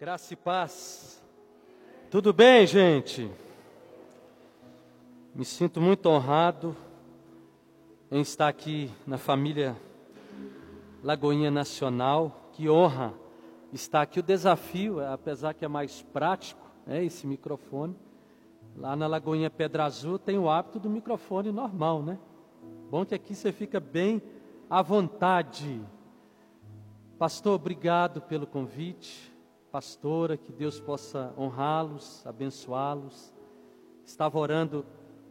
Graça e paz. Tudo bem, gente? Me sinto muito honrado em estar aqui na família Lagoinha Nacional. Que honra estar aqui. O desafio, apesar que é mais prático, é esse microfone. Lá na Lagoinha Pedra Azul tem o hábito do microfone normal, né? Bom que aqui você fica bem à vontade. Pastor, obrigado pelo convite. Pastora, que Deus possa honrá-los, abençoá-los. Estava orando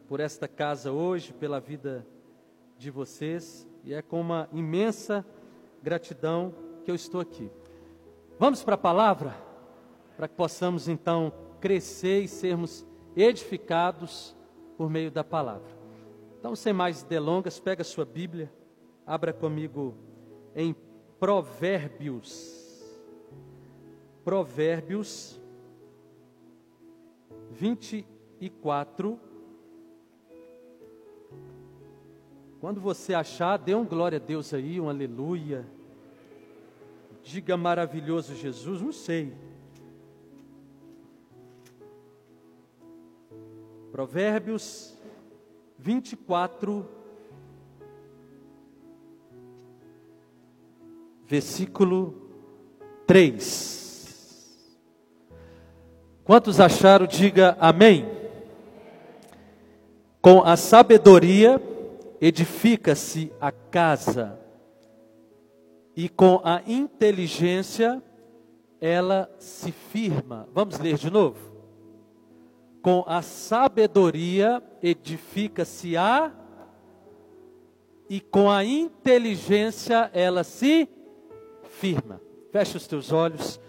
por esta casa hoje, pela vida de vocês, e é com uma imensa gratidão que eu estou aqui. Vamos para a palavra, para que possamos então crescer e sermos edificados por meio da palavra. Então, sem mais delongas, pega a sua Bíblia, abra comigo em Provérbios. Provérbios 24. Quando você achar, dê um glória a Deus aí, um aleluia. Diga maravilhoso Jesus, não sei. Provérbios 24, versículo 3. Quantos acharam, diga amém. Com a sabedoria edifica-se a casa, e com a inteligência ela se firma. Vamos ler de novo? Com a sabedoria edifica-se a e com a inteligência ela se firma. Feche os teus olhos.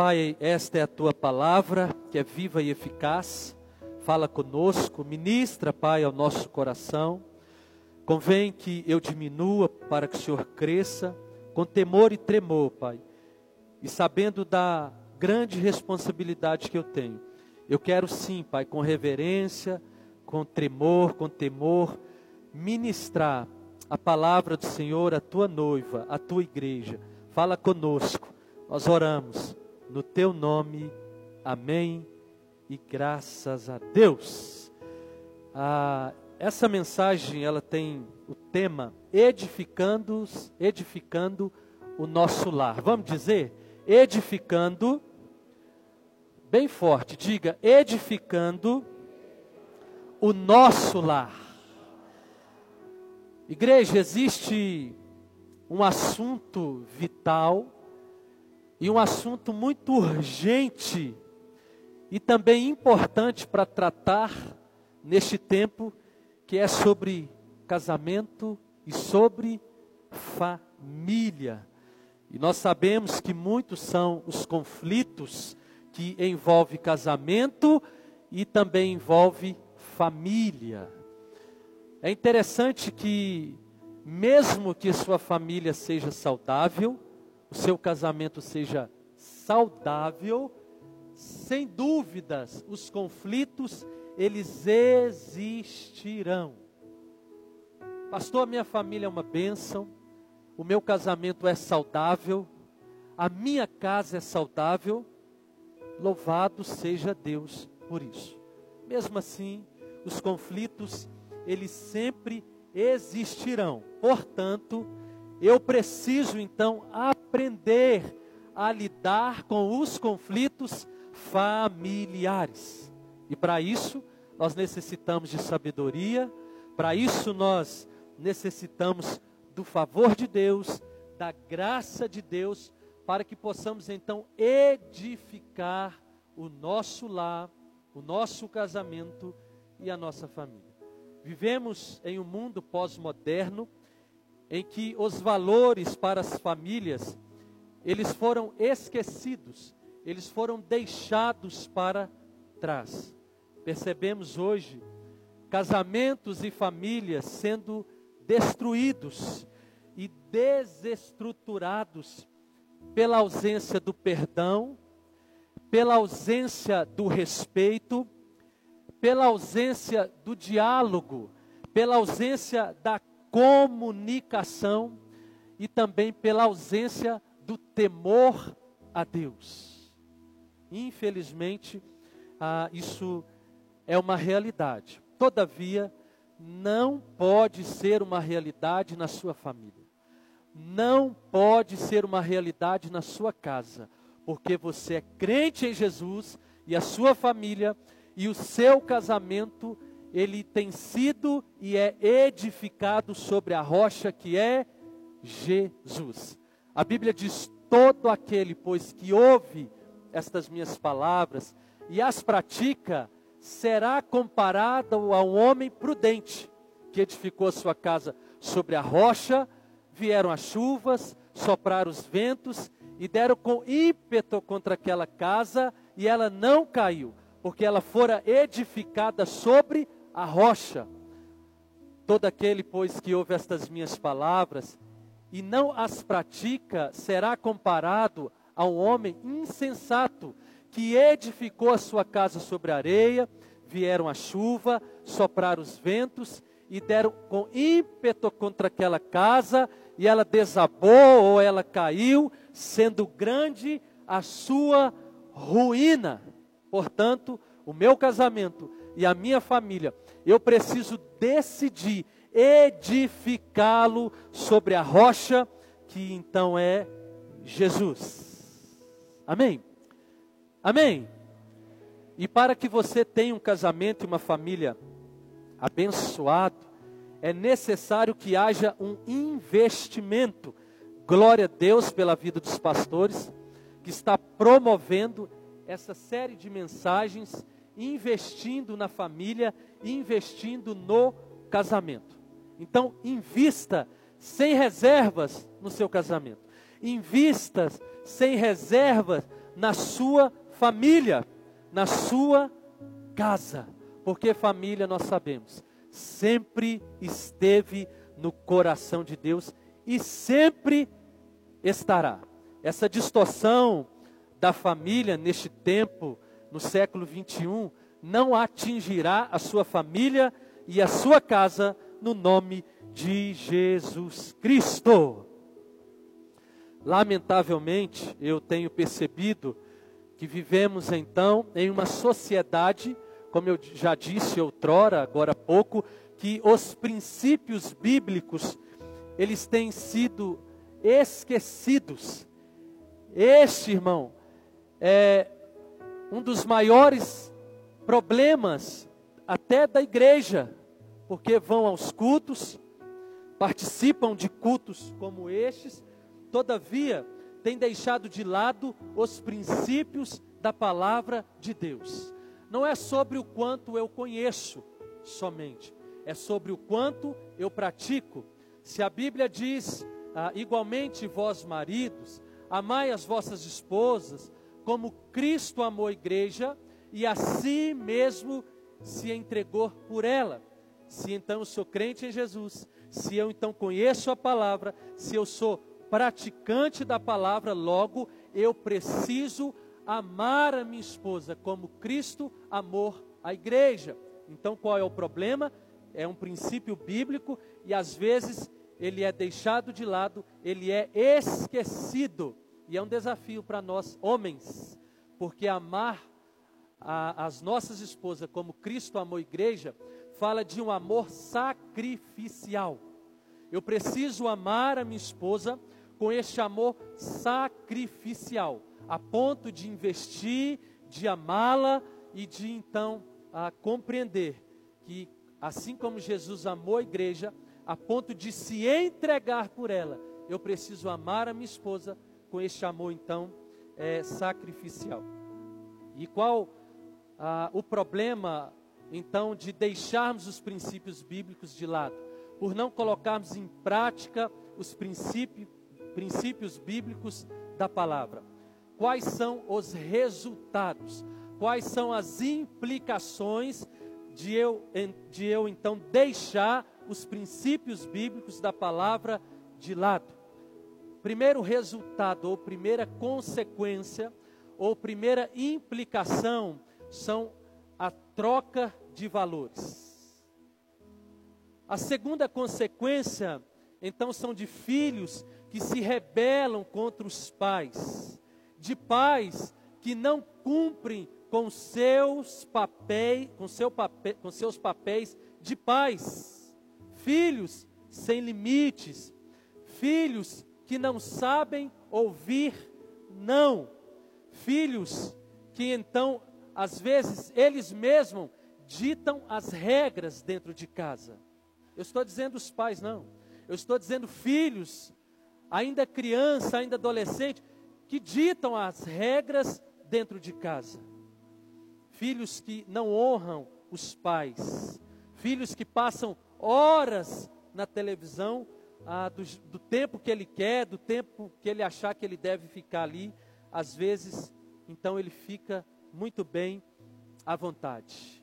Pai, esta é a tua palavra, que é viva e eficaz. Fala conosco, ministra, Pai, ao nosso coração. Convém que eu diminua para que o Senhor cresça, com temor e tremor, Pai. E sabendo da grande responsabilidade que eu tenho eu quero sim, Pai, com reverência, com tremor, com temor, ministrar a palavra do Senhor à tua noiva, à tua igreja. Fala conosco. Nós oramos no teu nome. Amém. E graças a Deus. Ah, essa mensagem ela tem o tema edificando, edificando o nosso lar. Vamos dizer, edificando bem forte, diga: edificando o nosso lar. Igreja, existe um assunto vital e um assunto muito urgente e também importante para tratar neste tempo, que é sobre casamento e sobre família. E nós sabemos que muitos são os conflitos que envolve casamento e também envolve família. É interessante que, mesmo que sua família seja saudável, o seu casamento seja saudável, sem dúvidas, os conflitos eles existirão. Pastor, minha família é uma bênção, o meu casamento é saudável, a minha casa é saudável, Louvado seja Deus por isso. Mesmo assim, os conflitos, eles sempre existirão. Portanto, eu preciso então aprender a lidar com os conflitos familiares. E para isso, nós necessitamos de sabedoria, para isso nós necessitamos do favor de Deus, da graça de Deus para que possamos então edificar o nosso lar, o nosso casamento e a nossa família. Vivemos em um mundo pós-moderno em que os valores para as famílias eles foram esquecidos, eles foram deixados para trás. Percebemos hoje casamentos e famílias sendo destruídos e desestruturados pela ausência do perdão, pela ausência do respeito, pela ausência do diálogo, pela ausência da comunicação e também pela ausência do temor a Deus. Infelizmente, ah, isso é uma realidade. Todavia, não pode ser uma realidade na sua família. Não pode ser uma realidade na sua casa, porque você é crente em Jesus e a sua família e o seu casamento ele tem sido e é edificado sobre a rocha que é Jesus. A Bíblia diz: todo aquele, pois, que ouve estas minhas palavras e as pratica, será comparado a um homem prudente que edificou a sua casa sobre a rocha, vieram as chuvas, sopraram os ventos e deram com ímpeto contra aquela casa e ela não caiu, porque ela fora edificada sobre a rocha. Todo aquele, pois, que ouve estas minhas palavras e não as pratica, será comparado a um homem insensato que edificou a sua casa sobre a areia, vieram a chuva, sopraram os ventos e deram com ímpeto contra aquela casa, e ela desabou ou ela caiu, sendo grande a sua ruína. Portanto, o meu casamento e a minha família, eu preciso decidir edificá-lo sobre a rocha que então é Jesus. Amém? Amém? E para que você tenha um casamento e uma família abençoado, é necessário que haja um investimento. Glória a Deus pela vida dos pastores, que está promovendo essa série de mensagens, investindo na família, investindo no casamento. Então, invista sem reservas no seu casamento. Invista sem reservas na sua família, na sua casa. Porque família, nós sabemos, sempre esteve no coração de Deus e sempre estará. Essa distorção da família neste tempo, no século 21, não atingirá a sua família e a sua casa no nome de Jesus Cristo. Lamentavelmente, eu tenho percebido que vivemos então em uma sociedade, como eu já disse outrora, agora há pouco, que os princípios bíblicos eles têm sido esquecidos. Este, irmão, é um dos maiores problemas até da igreja, porque vão aos cultos, participam de cultos como estes, todavia têm deixado de lado os princípios da palavra de Deus. Não é sobre o quanto eu conheço somente, é sobre o quanto eu pratico. Se a Bíblia diz, ah, igualmente vós maridos, amai as vossas esposas, como Cristo amou a igreja e a si mesmo se entregou por ela. Se então eu sou crente em Jesus, se eu então conheço a palavra, se eu sou praticante da palavra, logo eu preciso amar a minha esposa como Cristo amou a igreja. Então qual é o problema? É um princípio bíblico e às vezes ele é deixado de lado, ele é esquecido. E é um desafio para nós, homens, porque amar a, as nossas esposas como Cristo amou a igreja fala de um amor sacrificial. Eu preciso amar a minha esposa com este amor sacrificial, a ponto de investir, de amá-la e de então a compreender que assim como Jesus amou a igreja, a ponto de se entregar por ela, eu preciso amar a minha esposa com este amor então é, sacrificial. E qual ah, o problema então, de deixarmos os princípios bíblicos de lado, por não colocarmos em prática os princípios, princípios bíblicos da palavra. Quais são os resultados? Quais são as implicações de eu, de eu então deixar os princípios bíblicos da palavra de lado? Primeiro resultado, ou primeira consequência, ou primeira implicação são a troca de valores. A segunda consequência, então, são de filhos que se rebelam contra os pais, de pais que não cumprem com seus papéis, com, seu papel, com seus papéis de pais, filhos sem limites, filhos que não sabem ouvir não, filhos que então, às vezes, eles mesmos ditam as regras dentro de casa. Eu estou dizendo os pais, não. Eu estou dizendo filhos, ainda criança, ainda adolescente, que ditam as regras dentro de casa. Filhos que não honram os pais. Filhos que passam horas na televisão ah, do, do tempo que ele quer, do tempo que ele achar que ele deve ficar ali. Às vezes, então ele fica muito bem à vontade.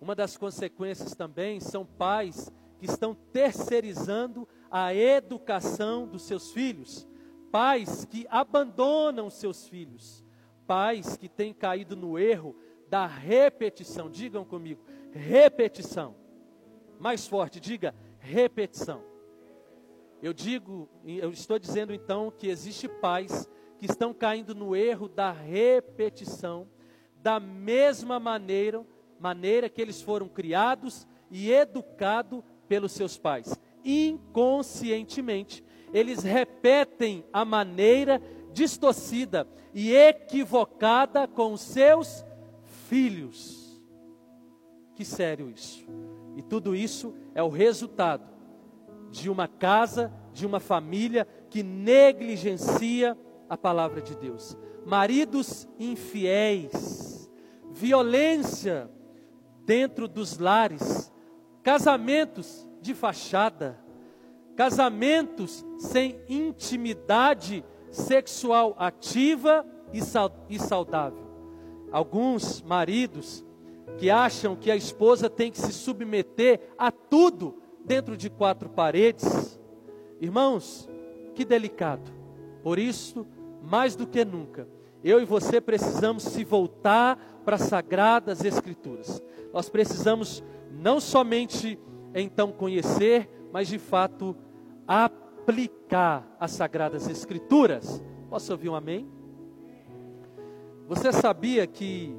Uma das consequências também são pais que estão terceirizando a educação dos seus filhos, pais que abandonam seus filhos, pais que têm caído no erro da repetição. Digam comigo, repetição. Mais forte, diga repetição. Eu digo, eu estou dizendo então que existe pais que estão caindo no erro da repetição, da mesma maneira, maneira que eles foram criados e educados pelos seus pais. Inconscientemente, eles repetem a maneira distorcida e equivocada com os seus filhos. Que sério isso. E tudo isso é o resultado de uma casa, de uma família que negligencia a palavra de Deus. Maridos infiéis, violência dentro dos lares, casamentos de fachada, casamentos sem intimidade sexual ativa e saudável. Alguns maridos que acham que a esposa tem que se submeter a tudo dentro de quatro paredes. Irmãos, que delicado. Por isso, mais do que nunca, eu e você precisamos se voltar para as sagradas escrituras. Nós precisamos não somente então conhecer, mas de fato aplicar as sagradas escrituras. Posso ouvir um amém? Você sabia que,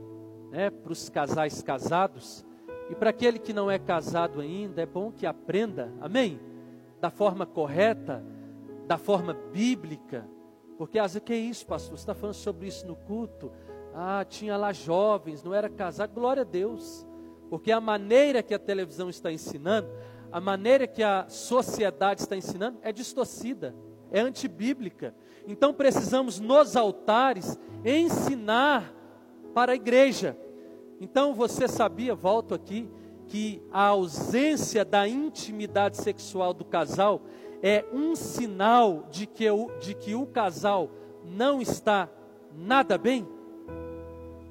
né, para os casais casados, e para aquele que não é casado ainda, é bom que aprenda, amém? Da forma correta, da forma bíblica, porque às vezes, que é isso, pastor? Você está falando sobre isso no culto? Ah, tinha lá jovens, não era casado, glória a Deus. Porque a maneira que a televisão está ensinando, a maneira que a sociedade está ensinando é distorcida, é antibíblica. Então precisamos nos altares ensinar para a igreja. Então você sabia, volto aqui, que a ausência da intimidade sexual do casal é um sinal de que o, de que o casal não está nada bem?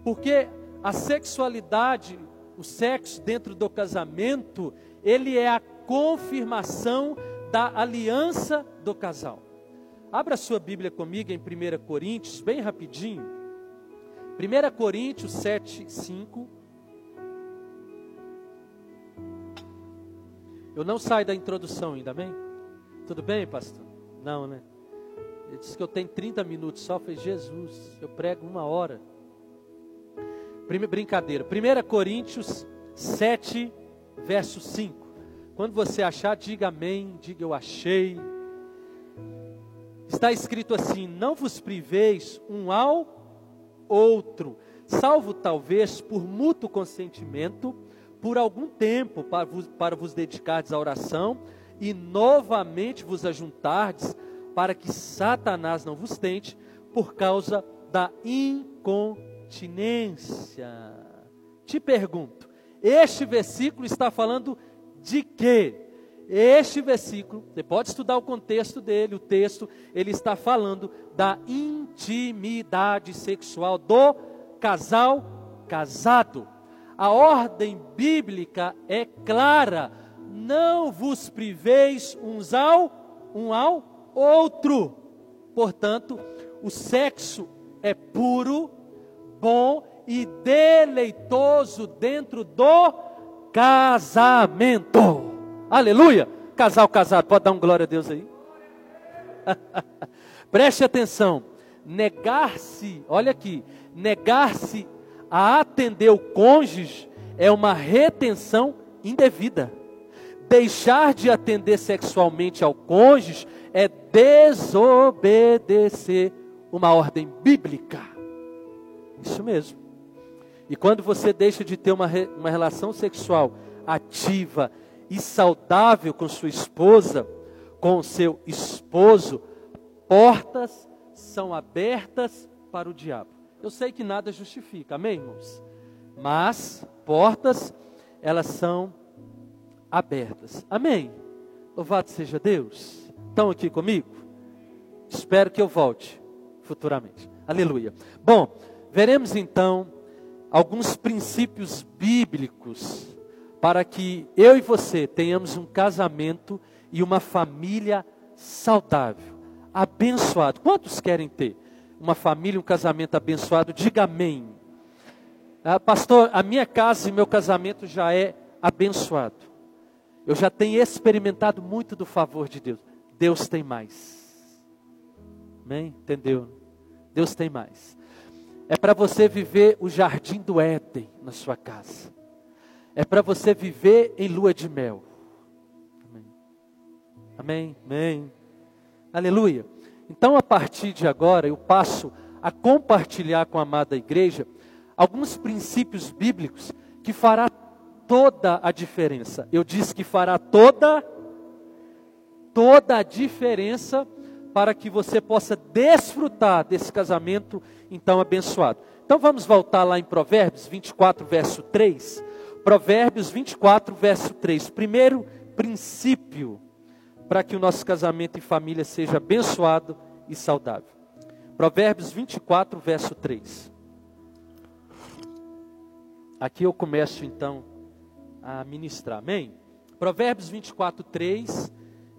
Porque a sexualidade o sexo dentro do casamento, ele é a confirmação da aliança do casal. Abra sua Bíblia comigo em 1 Coríntios, bem rapidinho. 1 Coríntios 7, 5. Eu não saio da introdução ainda, bem? Tudo bem, pastor? Não, né? Ele disse que eu tenho 30 minutos só. Eu falei, Jesus, eu prego uma hora. Brincadeira. 1 Coríntios 7, verso 5. Quando você achar, diga amém, diga eu achei. Está escrito assim: Não vos priveis um ao outro, salvo talvez por mútuo consentimento, por algum tempo, para vos, para vos dedicardes à oração e novamente vos ajuntardes, para que Satanás não vos tente, por causa da incontinência continência. Te pergunto, este versículo está falando de quê? Este versículo, você pode estudar o contexto dele, o texto, ele está falando da intimidade sexual do casal casado. A ordem bíblica é clara: não vos priveis uns ao um ao outro. Portanto, o sexo é puro, bom e deleitoso dentro do casamento. Aleluia! Casal casado, pode dar um glória a Deus aí? Preste atenção. Negar-se, olha aqui, Negar-se a atender o cônjuge é uma retenção indevida. Deixar de atender sexualmente ao cônjuge é desobedecer uma ordem bíblica. Isso mesmo. E quando você deixa de ter uma, uma relação sexual ativa e saudável com sua esposa, com seu esposo, portas são abertas para o diabo. Eu sei que nada justifica, amém, irmãos? Mas portas, elas são abertas. Amém? Louvado seja Deus. Estão aqui comigo? Espero que eu volte futuramente. Aleluia. Bom, veremos então alguns princípios bíblicos para que eu e você tenhamos um casamento e uma família saudável, abençoado. Quantos querem ter uma família, um casamento abençoado? Diga amém. Ah, pastor, a minha casa e meu casamento já é abençoado. Eu já tenho experimentado muito do favor de Deus. Deus tem mais. Amém? Entendeu? Deus tem mais. É para você viver o jardim do Éden na sua casa. É para você viver em lua de mel. Amém. Amém. Amém. Aleluia. Então, a partir de agora, eu passo a compartilhar com a amada igreja alguns princípios bíblicos que fará toda a diferença. Eu disse que fará toda toda a diferença para que você possa desfrutar desse casamento então abençoado. Então vamos voltar lá em Provérbios 24, verso 3. Provérbios 24, verso 3. Primeiro princípio para que o nosso casamento e família seja abençoado e saudável. Provérbios 24, verso 3. Aqui eu começo então a ministrar, amém? Provérbios 24, 3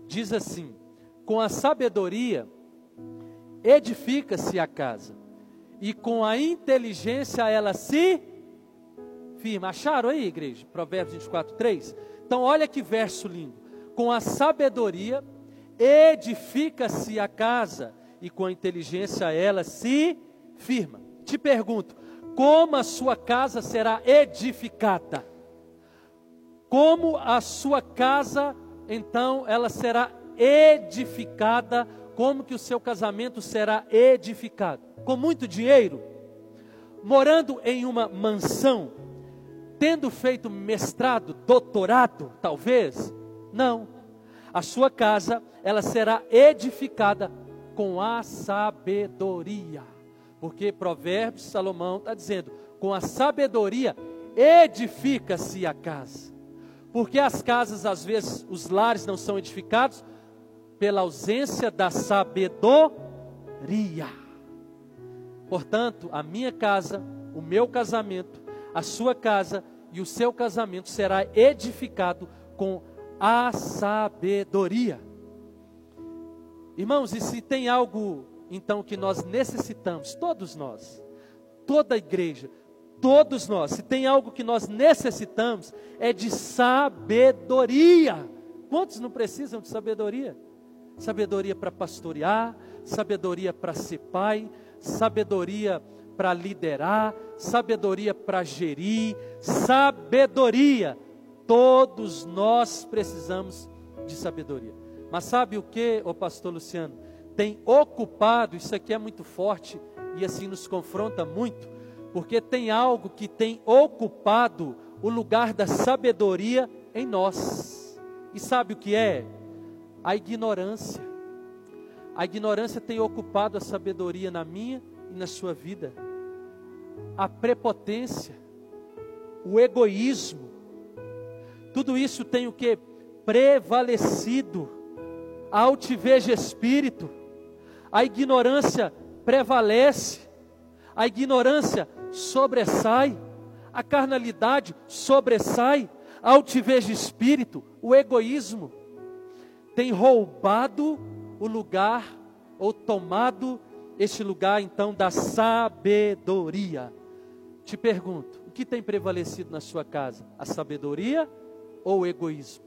diz assim: Com a sabedoria edifica-se a casa, e com a inteligência ela se firma. Acharam aí, igreja? Provérbios 24, 3? Então, olha que verso lindo. Com a sabedoria edifica-se a casa, e com a inteligência ela se firma. Te pergunto, como a sua casa será edificada? Como a sua casa, então, ela será edificada? Como que o seu casamento será edificado? Com muito dinheiro? Morando em uma mansão? Tendo feito mestrado, doutorado, talvez? Não. A sua casa, ela será edificada com a sabedoria. Porque Provérbios, Salomão está dizendo: com a sabedoria edifica-se a casa. Porque as casas, às vezes, os lares não são edificados pela ausência da sabedoria. Portanto, a minha casa, o meu casamento, a sua casa e o seu casamento será edificado com a sabedoria. Irmãos, e se tem algo então que nós necessitamos, todos nós, toda a igreja, todos nós, se tem algo que nós necessitamos, é de sabedoria. Quantos não precisam de sabedoria? Sabedoria para pastorear, sabedoria para ser pai, sabedoria para liderar, sabedoria para gerir, sabedoria. Todos nós precisamos de sabedoria. Mas sabe o que, o pastor Luciano? Tem ocupado, isso aqui é muito forte e assim nos confronta muito, porque tem algo que tem ocupado o lugar da sabedoria em nós. E sabe o que é? A ignorância. A ignorância tem ocupado a sabedoria na minha e na sua vida. A prepotência, o egoísmo, tudo isso tem o que? Prevalecido. A altivez de espírito, a ignorância prevalece, a ignorância sobressai, a carnalidade sobressai, a altivez de espírito, o egoísmo tem roubado o lugar ou tomado este lugar então da sabedoria. Te pergunto, o que tem prevalecido na sua casa? A sabedoria ou o egoísmo?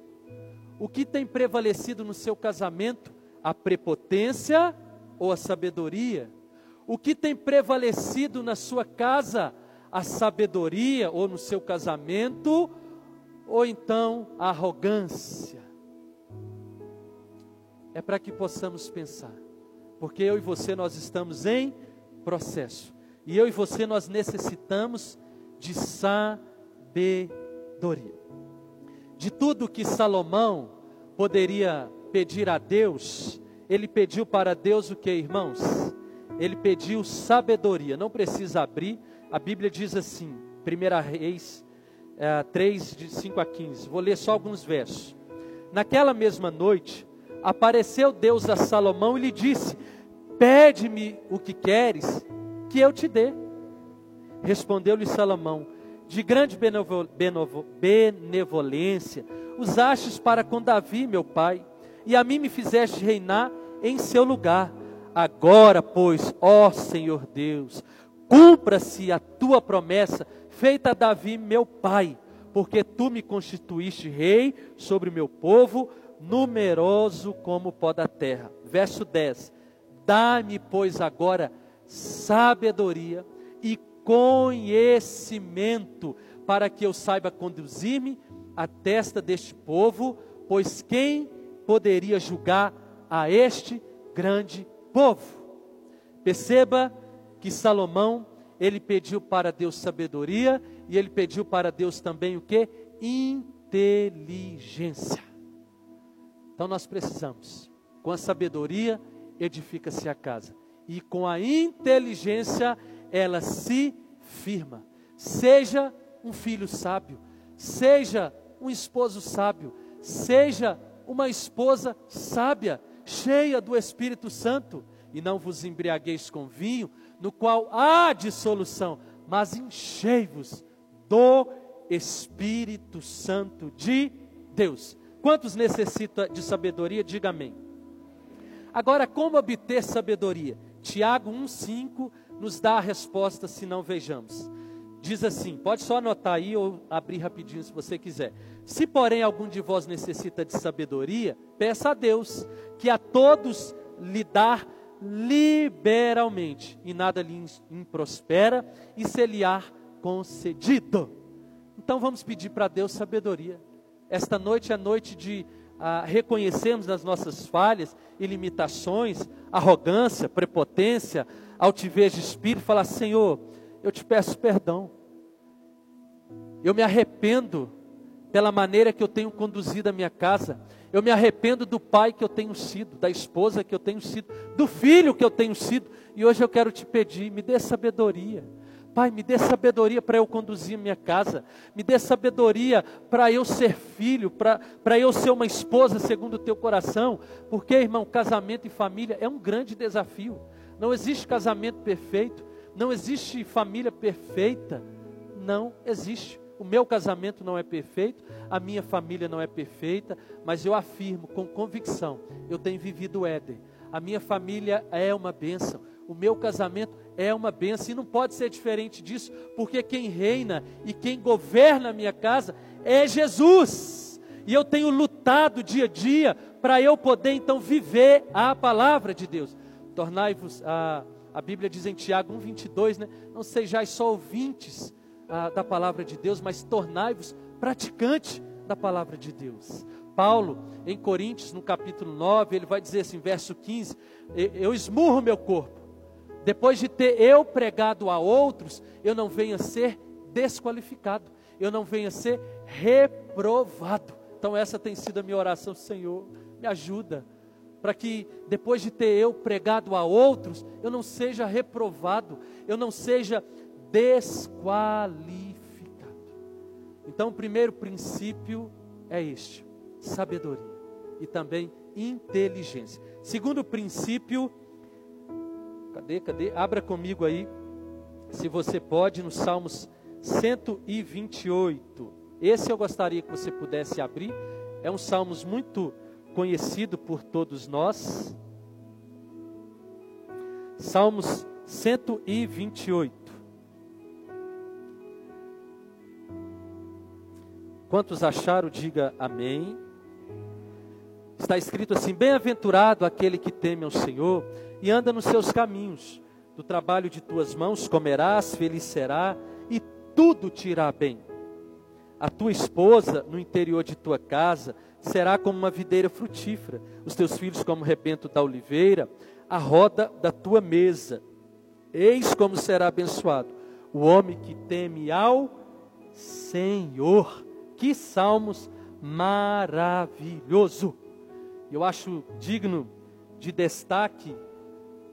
O que tem prevalecido no seu casamento? A prepotência ou a sabedoria? O que tem prevalecido na sua casa? A sabedoria ou no seu casamento? Ou então a arrogância? É para que possamos pensar. Porque eu e você nós estamos em processo. E eu e você nós necessitamos de sabedoria. De tudo que Salomão poderia pedir a Deus, ele pediu para Deus o que, irmãos? Ele pediu sabedoria. Não precisa abrir. A Bíblia diz assim, 1 Reis é, 3, de 5 a 15. Vou ler só alguns versos. Naquela mesma noite, apareceu Deus a Salomão e lhe disse: Pede-me o que queres, que eu te dê. Respondeu-lhe Salomão: De grande benevolência usastes para com Davi, meu pai, e a mim me fizeste reinar em seu lugar. Agora, pois, ó Senhor Deus, cumpra-se a tua promessa feita a Davi, meu pai, porque tu me constituíste rei sobre meu povo, numeroso como o pó da terra. Verso 10: Dá-me, pois, agora sabedoria e conhecimento, para que eu saiba conduzir-me à testa deste povo, pois quem poderia julgar a este grande povo? Perceba que Salomão, ele pediu para Deus sabedoria e ele pediu para Deus também o que? Inteligência. Então nós precisamos, com a sabedoria edifica-se a casa e com a inteligência ela se firma. Seja um filho sábio, seja um esposo sábio, seja uma esposa sábia, cheia do Espírito Santo, e não vos embriagueis com vinho, no qual há dissolução, mas enchei-vos do Espírito Santo de Deus. Quantos necessitam de sabedoria? Diga amém. Agora, como obter sabedoria? Tiago 1,5 nos dá a resposta se não vejamos. Diz assim, pode só anotar aí ou abrir rapidinho se você quiser. Se porém algum de vós necessita de sabedoria, peça a Deus, que a todos lhe dá liberalmente, e nada lhe improspera, e se lhe há concedido. Então vamos pedir para Deus sabedoria. Esta noite é noite de ah, reconhecermos as nossas falhas e limitações, arrogância, prepotência, altivez de espírito, falar: Senhor, eu te peço perdão. Eu me arrependo pela maneira que eu tenho conduzido a minha casa. Eu me arrependo do pai que eu tenho sido, da esposa que eu tenho sido, do filho que eu tenho sido. E hoje eu quero te pedir, me dê sabedoria. Pai, me dê sabedoria para eu conduzir minha casa, me dê sabedoria para eu ser filho, para eu ser uma esposa segundo o teu coração, porque, irmão, casamento e família é um grande desafio. Não existe casamento perfeito, não existe família perfeita, não existe. O meu casamento não é perfeito, a minha família não é perfeita, mas eu afirmo com convicção: eu tenho vivido o Éden. A minha família é uma bênção, o meu casamento é uma bênção e não pode ser diferente disso, porque quem reina e quem governa a minha casa é Jesus. E eu tenho lutado dia a dia para eu poder então viver a palavra de Deus. Tornai-vos, a, a Bíblia diz em Tiago 1,22, né? Não sejais só ouvintes da palavra de Deus, mas tornai-vos praticante da palavra de Deus. Paulo, em Coríntios, no capítulo 9, ele vai dizer assim, verso 15: Eu esmurro meu corpo depois de ter eu pregado a outros, eu não venha ser desqualificado, eu não venha ser reprovado. Então, essa tem sido a minha oração, Senhor, me ajuda, para que depois de ter eu pregado a outros, eu não seja reprovado, eu não seja desqualificado. Então, o primeiro princípio é este: sabedoria e também inteligência. Segundo princípio, Cadê, cadê? Abra comigo aí, se você pode, no Salmos 128. Esse eu gostaria que você pudesse abrir. É um Salmos muito conhecido por todos nós. Salmos 128. Quantos acharam, diga amém. Está escrito assim: Bem-aventurado aquele que teme ao Senhor e anda nos seus caminhos. do trabalho de tuas mãos comerás, feliz será, e tudo te irá bem. A tua esposa no interior de tua casa será como uma videira frutífera, os teus filhos como o rebento da oliveira, a roda da tua mesa. Eis como será abençoado o homem que teme ao Senhor. Que salmos maravilhoso! Eu acho digno de destaque,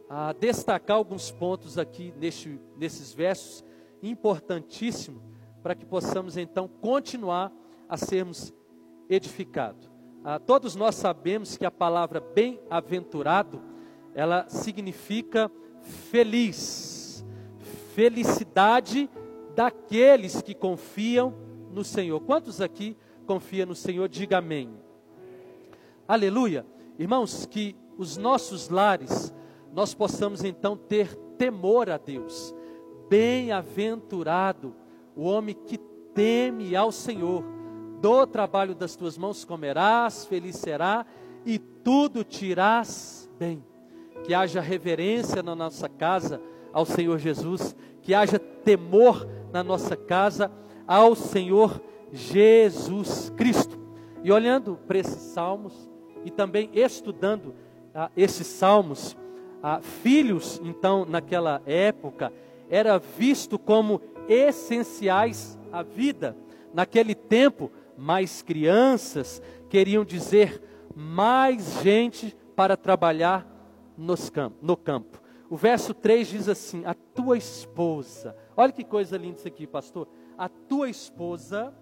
a destacar alguns pontos aqui neste, nesses versos, importantíssimo, para que possamos então continuar a sermos edificados. Ah, todos nós sabemos que a palavra bem-aventurado, ela significa feliz, felicidade daqueles que confiam no Senhor. Quantos aqui confiam no Senhor? Diga amém. Aleluia. Irmãos, que os nossos lares, nós possamos então ter temor a Deus. Bem-aventurado o homem que teme ao Senhor. Do trabalho das tuas mãos comerás, feliz será, e tudo tirás bem. Que haja reverência na nossa casa ao Senhor Jesus, que haja temor na nossa casa ao Senhor Jesus Cristo. E olhando para esses salmos e também estudando ah, esses salmos, ah, filhos, então, naquela época, era visto como essenciais à vida. Naquele tempo, mais crianças queriam dizer mais gente para trabalhar camp no campo. O verso 3 diz assim: A tua esposa, olha que coisa linda isso aqui, pastor. A tua esposa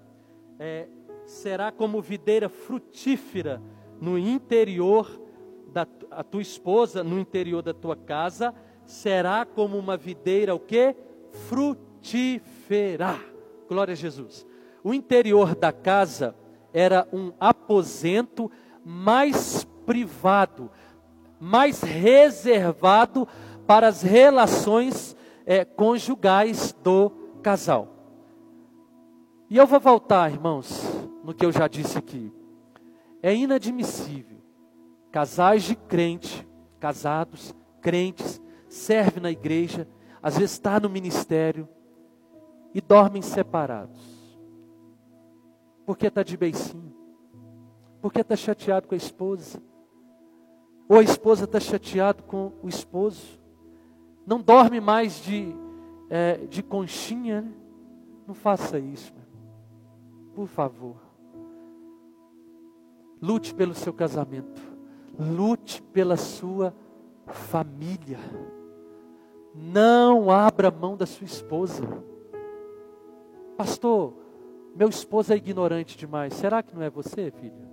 é, será como videira frutífera no interior da a tua esposa, no interior da tua casa, será como uma videira o que? Frutífera. Glória a Jesus. O interior da casa era um aposento mais privado, mais reservado para as relações é, conjugais do casal. E eu vou voltar, irmãos, no que eu já disse aqui. É inadmissível casais de crente, casados, crentes, servem na igreja, às vezes está no ministério e dormem separados. Porque está de beicinho. Porque está chateado com a esposa. Ou a esposa está chateado com o esposo não dorme mais de, é, de conchinha, né? não faça isso, por favor. Lute pelo seu casamento, lute pela sua família. Não abra mão da sua esposa. Pastor, meu esposo é ignorante demais. Será que não é você, filha?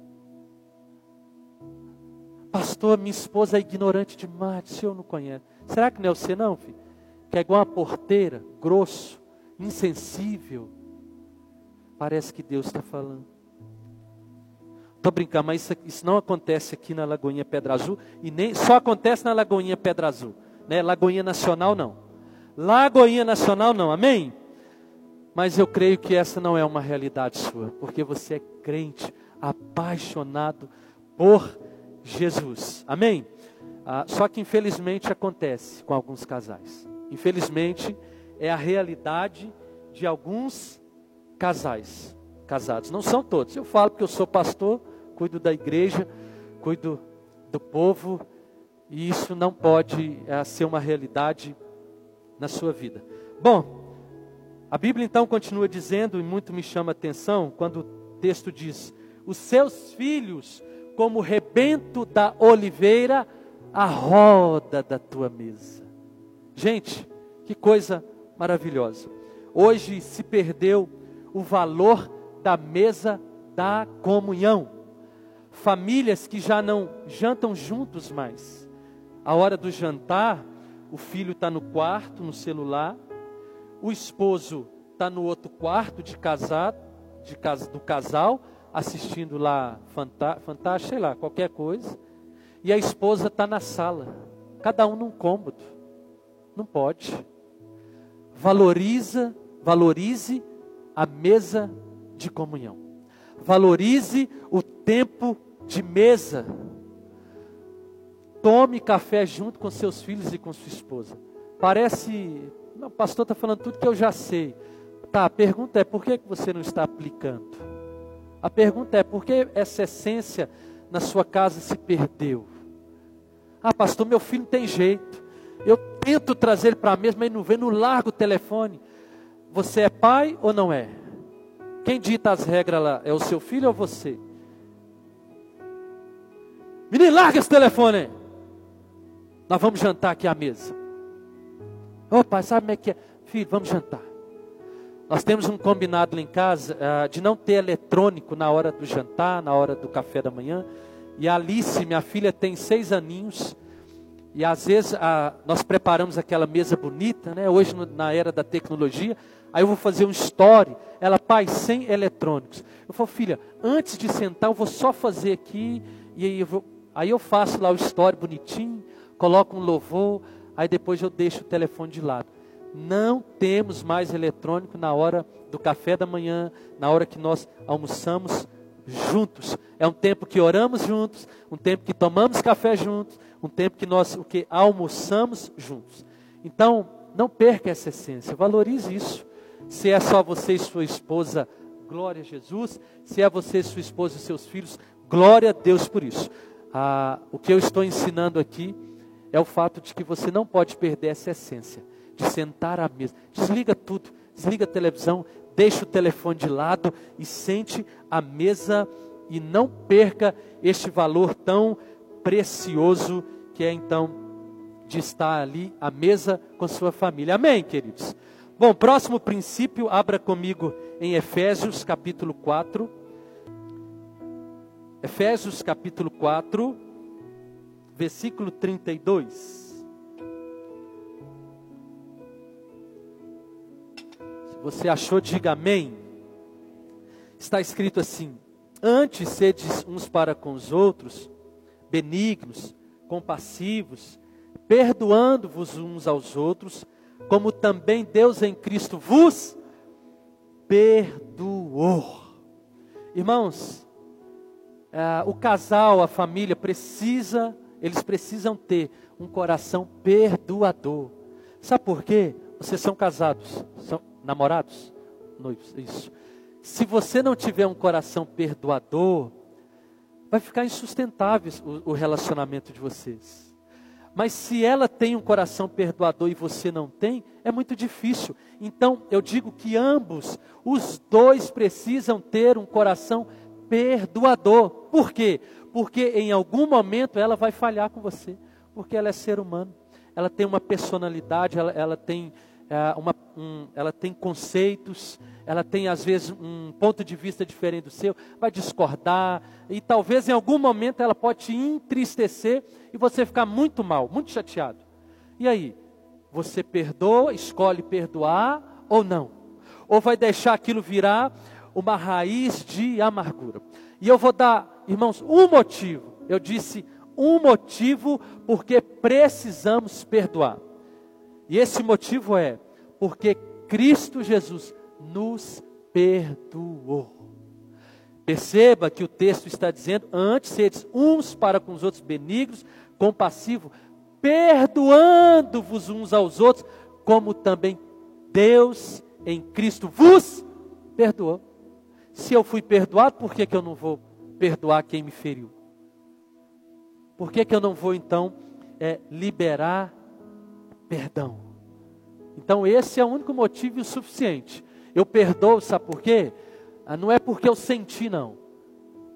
Pastor, minha esposa é ignorante demais. O senhor não conhece. Será que não é você não, filho? Que é igual uma porteira, grosso, insensível. Parece que Deus está falando. Estou brincando, mas isso, isso, não acontece aqui na Lagoinha Pedra Azul e nem só acontece na Lagoinha Pedra Azul, né? Lagoinha Nacional não. Lagoinha Nacional não, amém? Mas eu creio que essa não é uma realidade sua, porque você é crente, apaixonado por Jesus, amém? Ah, só que infelizmente acontece com alguns casais. Infelizmente é a realidade de alguns casais casados. Não são todos. Eu falo porque eu sou pastor, cuido da igreja, cuido do povo e isso não pode é, ser uma realidade na sua vida. Bom, a Bíblia então continua dizendo, e muito me chama a atenção, quando o texto diz: Os seus filhos, como rebento da oliveira, a roda da tua mesa. Gente, que coisa maravilhosa. Hoje se perdeu o valor da mesa da comunhão. Famílias que já não jantam juntos mais. A hora do jantar, o filho está no quarto, no celular, o esposo está no outro quarto de casado, de casa, do casal, assistindo lá fantástico, sei lá, qualquer coisa e a esposa está na sala, cada um num cômodo. Não pode. Valoriza, valorize a mesa de comunhão. Valorize o tempo de mesa. Tome café junto com seus filhos e com sua esposa. parece, o pastor está falando tudo que eu já sei. Tá, a pergunta é por que você não está aplicando? A pergunta é por que essa essência na sua casa se perdeu? Ah, pastor, meu filho não tem jeito. Eu tento trazer ele para a mesa, mas não vem, não larga o telefone. Você é pai ou não é? Quem dita as regras lá? É o seu filho ou você? Menino, larga esse telefone. Nós vamos jantar aqui à mesa. Ô pai, sabe como é que é? Filho, vamos jantar. Nós temos um combinado lá em casa uh, de não ter eletrônico na hora do jantar, na hora do café da manhã. E a Alice, minha filha, tem seis aninhos. E às vezes uh, nós preparamos aquela mesa bonita, né? Hoje no, na era da tecnologia. Aí eu vou fazer um story. Ela, pai, sem eletrônicos. Eu falo, filha, antes de sentar, eu vou só fazer aqui. E aí eu, vou, aí eu faço lá o story bonitinho, coloco um louvor. Aí depois eu deixo o telefone de lado não temos mais eletrônico na hora do café da manhã, na hora que nós almoçamos juntos. É um tempo que oramos juntos, um tempo que tomamos café juntos, um tempo que nós o que almoçamos juntos. Então, não perca essa essência, valorize isso. Se é só você e sua esposa, glória a Jesus. Se é você, sua esposa e seus filhos, glória a Deus por isso. Ah, o que eu estou ensinando aqui é o fato de que você não pode perder essa essência de sentar à mesa. Desliga tudo, desliga a televisão, deixa o telefone de lado e sente à mesa e não perca este valor tão precioso que é então de estar ali à mesa com sua família. Amém, queridos? Bom, próximo princípio, abra comigo em Efésios capítulo 4. Efésios capítulo 4, versículo 32. você achou, diga amém. Está escrito assim: Antes sedes uns para com os outros, benignos, compassivos, perdoando-vos uns aos outros, como também Deus em Cristo vos perdoou. Irmãos, uh, o casal, a família precisa, eles precisam ter um coração perdoador. Sabe por quê? Vocês são casados, são, namorados, noivos, isso. Se você não tiver um coração perdoador, vai ficar insustentável o, o relacionamento de vocês. Mas se ela tem um coração perdoador e você não tem, é muito difícil. Então, eu digo que ambos, os dois precisam ter um coração perdoador. Por quê? Porque em algum momento ela vai falhar com você. Porque ela é ser humano. Ela tem uma personalidade, ela, ela tem é, uma, um, ela tem conceitos, ela tem às vezes um ponto de vista diferente do seu, vai discordar, e talvez em algum momento ela pode te entristecer e você ficar muito mal, muito chateado. E aí? Você perdoa, escolhe perdoar ou não? Ou vai deixar aquilo virar uma raiz de amargura? E eu vou dar, irmãos, um motivo. Eu disse um motivo porque precisamos perdoar. E esse motivo é porque Cristo Jesus nos perdoou. Perceba que o texto está dizendo: antes sedes uns para com os outros benignos, compassivos, perdoando-vos uns aos outros, como também Deus em Cristo vos perdoou. Se eu fui perdoado, por que, que eu não vou perdoar quem me feriu? Por que, que eu não vou então é, liberar perdão. Então esse é o único motivo suficiente. Eu perdoo, sabe por quê? Ah, não é porque eu senti, não.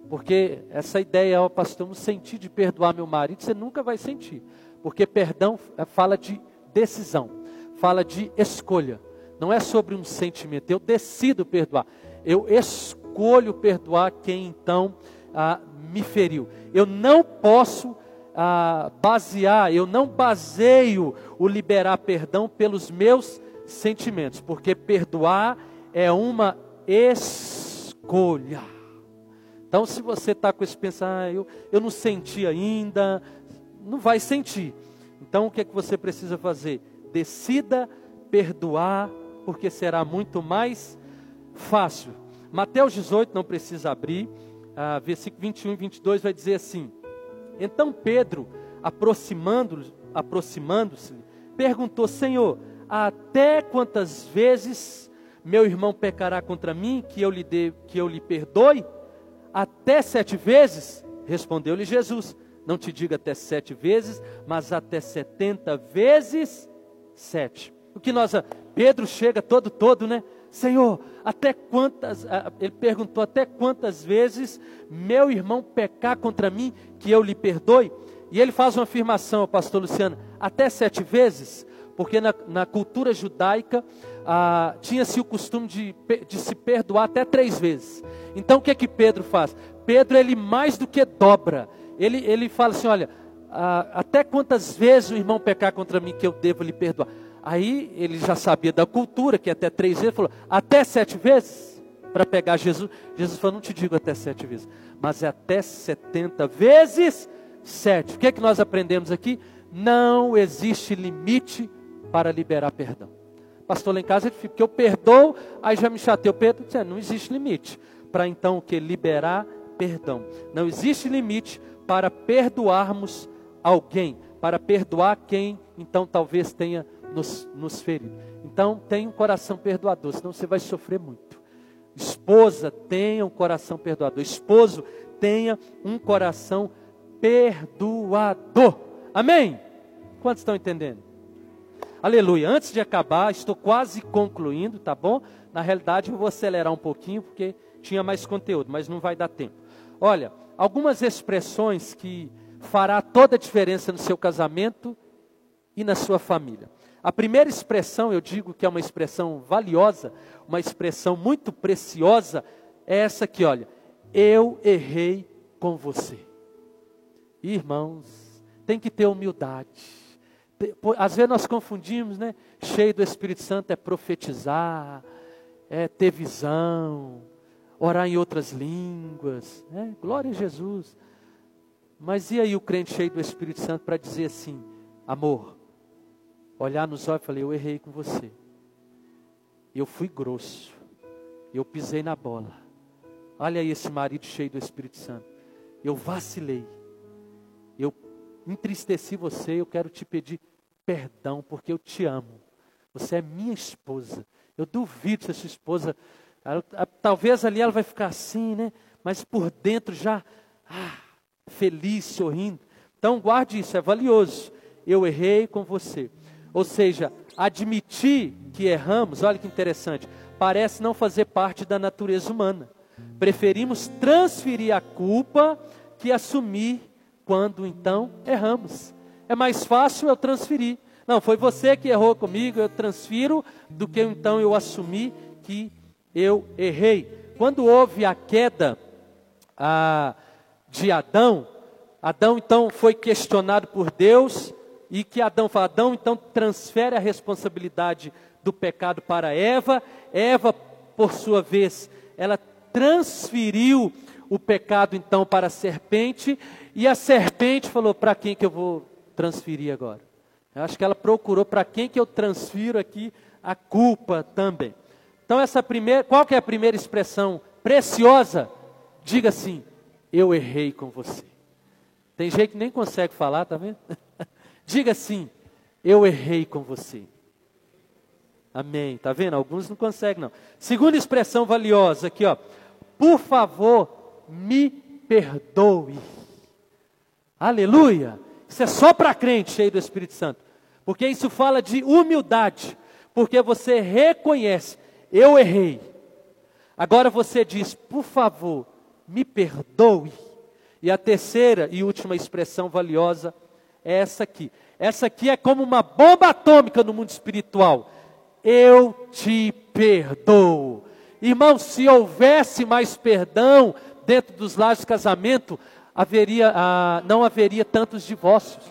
Porque essa ideia, ó pastor, não senti de perdoar meu marido, você nunca vai sentir. Porque perdão é, fala de decisão, fala de escolha. Não é sobre um sentimento. Eu decido perdoar. Eu escolho perdoar quem então ah, me feriu. Eu não posso ah, basear, eu não baseio o liberar perdão pelos meus sentimentos, porque perdoar é uma escolha. Então, se você está com esse pensamento, ah, eu, eu não senti ainda, não vai sentir. Então, o que é que você precisa fazer? Decida perdoar, porque será muito mais fácil. Mateus 18, não precisa abrir, ah, versículo 21 e 22 vai dizer assim: então Pedro, aproximando-se, aproximando perguntou: Senhor, até quantas vezes meu irmão pecará contra mim que eu lhe dê, que eu lhe perdoe? Até sete vezes? Respondeu-lhe Jesus: Não te diga até sete vezes, mas até setenta vezes sete. O que nós, Pedro chega todo todo, né? Senhor, até quantas, ele perguntou, até quantas vezes meu irmão pecar contra mim que eu lhe perdoe? E ele faz uma afirmação, pastor Luciano, até sete vezes, porque na, na cultura judaica ah, tinha-se o costume de, de se perdoar até três vezes. Então o que é que Pedro faz? Pedro, ele mais do que dobra, ele, ele fala assim: olha, ah, até quantas vezes o irmão pecar contra mim que eu devo lhe perdoar? Aí ele já sabia da cultura, que até três vezes, falou, até sete vezes, para pegar Jesus. Jesus falou, não te digo até sete vezes, mas é até setenta vezes sete. O que é que nós aprendemos aqui? Não existe limite para liberar perdão. Pastor lá em casa, ele fica, porque eu perdoo, aí já me chatei. Pedro disse, não existe limite para então o que? Liberar perdão. Não existe limite para perdoarmos alguém, para perdoar quem então talvez tenha nos, nos. Então, tenha um coração perdoador, senão você vai sofrer muito. Esposa, tenha um coração perdoador. Esposo, tenha um coração perdoador. Amém? Quantos estão entendendo? Aleluia. Antes de acabar, estou quase concluindo, tá bom? Na realidade, eu vou acelerar um pouquinho porque tinha mais conteúdo, mas não vai dar tempo. Olha, algumas expressões que fará toda a diferença no seu casamento e na sua família. A primeira expressão, eu digo que é uma expressão valiosa, uma expressão muito preciosa, é essa aqui, olha. Eu errei com você. Irmãos, tem que ter humildade. Às vezes nós confundimos, né? Cheio do Espírito Santo é profetizar, é ter visão, orar em outras línguas. Né? Glória a Jesus. Mas e aí o crente cheio do Espírito Santo para dizer assim: amor, olhar nos olhos e falei: Eu errei com você. Eu fui grosso. Eu pisei na bola. Olha aí esse marido cheio do Espírito Santo. Eu vacilei. Eu entristeci você. Eu quero te pedir perdão porque eu te amo. Você é minha esposa. Eu duvido se a sua esposa. Ela, talvez ali ela vai ficar assim, né? Mas por dentro já. Ah, feliz, sorrindo. Então guarde isso, é valioso. Eu errei com você. Ou seja, admitir que erramos, olha que interessante, parece não fazer parte da natureza humana. Preferimos transferir a culpa que assumir quando então erramos. É mais fácil eu transferir. Não, foi você que errou comigo, eu transfiro, do que então eu assumir que eu errei. Quando houve a queda a, de Adão, Adão então foi questionado por Deus e que Adão fala, Adão então transfere a responsabilidade do pecado para Eva. Eva, por sua vez, ela transferiu o pecado então para a serpente e a serpente falou: para quem que eu vou transferir agora? Eu acho que ela procurou para quem que eu transfiro aqui a culpa também. Então essa primeira, qual que é a primeira expressão preciosa? Diga assim: eu errei com você. Tem gente que nem consegue falar, tá vendo? Diga assim: Eu errei com você. Amém. Tá vendo? Alguns não conseguem, não. Segunda expressão valiosa aqui, ó. Por favor, me perdoe. Aleluia. Isso é só para crente cheio do Espírito Santo. Porque isso fala de humildade. Porque você reconhece, eu errei. Agora você diz, por favor, me perdoe. E a terceira e última expressão valiosa é essa aqui. Essa aqui é como uma bomba atômica no mundo espiritual. Eu te perdoo. Irmão, se houvesse mais perdão dentro dos lares de casamento, haveria, ah, não haveria tantos divórcios.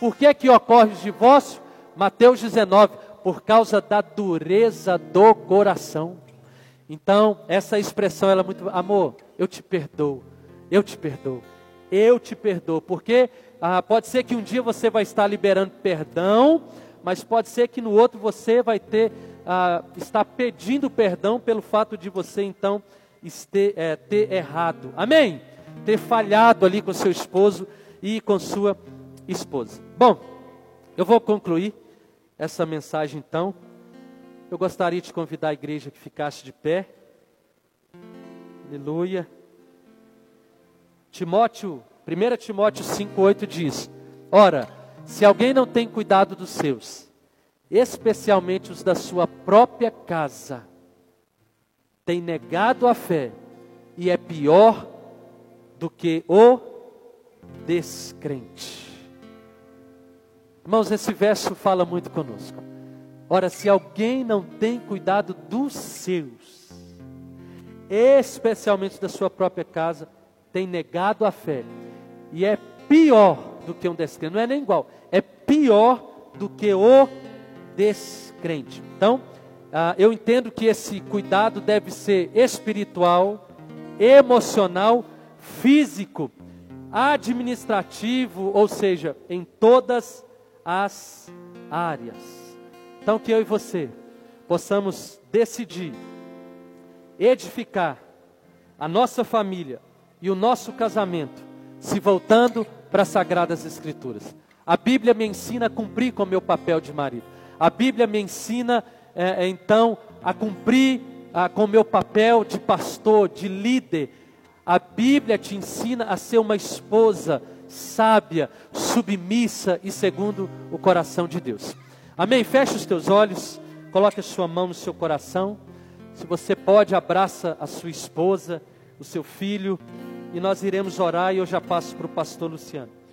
Por que, que ocorre o divórcio? Mateus 19, por causa da dureza do coração. Então, essa expressão ela é muito, amor, eu te perdoo, eu te perdoo, eu te perdoo, porque ah, pode ser que um dia você vai estar liberando perdão, mas pode ser que no outro você vai ter ah, estar pedindo perdão pelo fato de você então é, ter errado. Amém? Ter falhado ali com seu esposo e com sua esposa. Bom, eu vou concluir essa mensagem então, eu gostaria de convidar a igreja que ficasse de pé. Aleluia. Timóteo, 1 Timóteo 5,8 diz: Ora, se alguém não tem cuidado dos seus, especialmente os da sua própria casa, tem negado a fé e é pior do que o descrente. Irmãos, esse verso fala muito conosco. Ora, se alguém não tem cuidado dos seus, especialmente da sua própria casa, tem negado a fé, e é pior do que um descrente, não é nem igual, é pior do que o descrente. Então, ah, eu entendo que esse cuidado deve ser espiritual, emocional, físico, administrativo, ou seja, em todas as áreas. Então, que eu e você possamos decidir edificar a nossa família e o nosso casamento, se voltando para as Sagradas Escrituras. A Bíblia me ensina a cumprir com o meu papel de marido. A Bíblia me ensina, é, é então, a cumprir ah, com o meu papel de pastor, de líder. A Bíblia te ensina a ser uma esposa sábia, submissa e segundo o coração de Deus. Amém? Feche os teus olhos, coloque a sua mão no seu coração. Se você pode, abraça a sua esposa, o seu filho, e nós iremos orar e eu já passo para o pastor Luciano.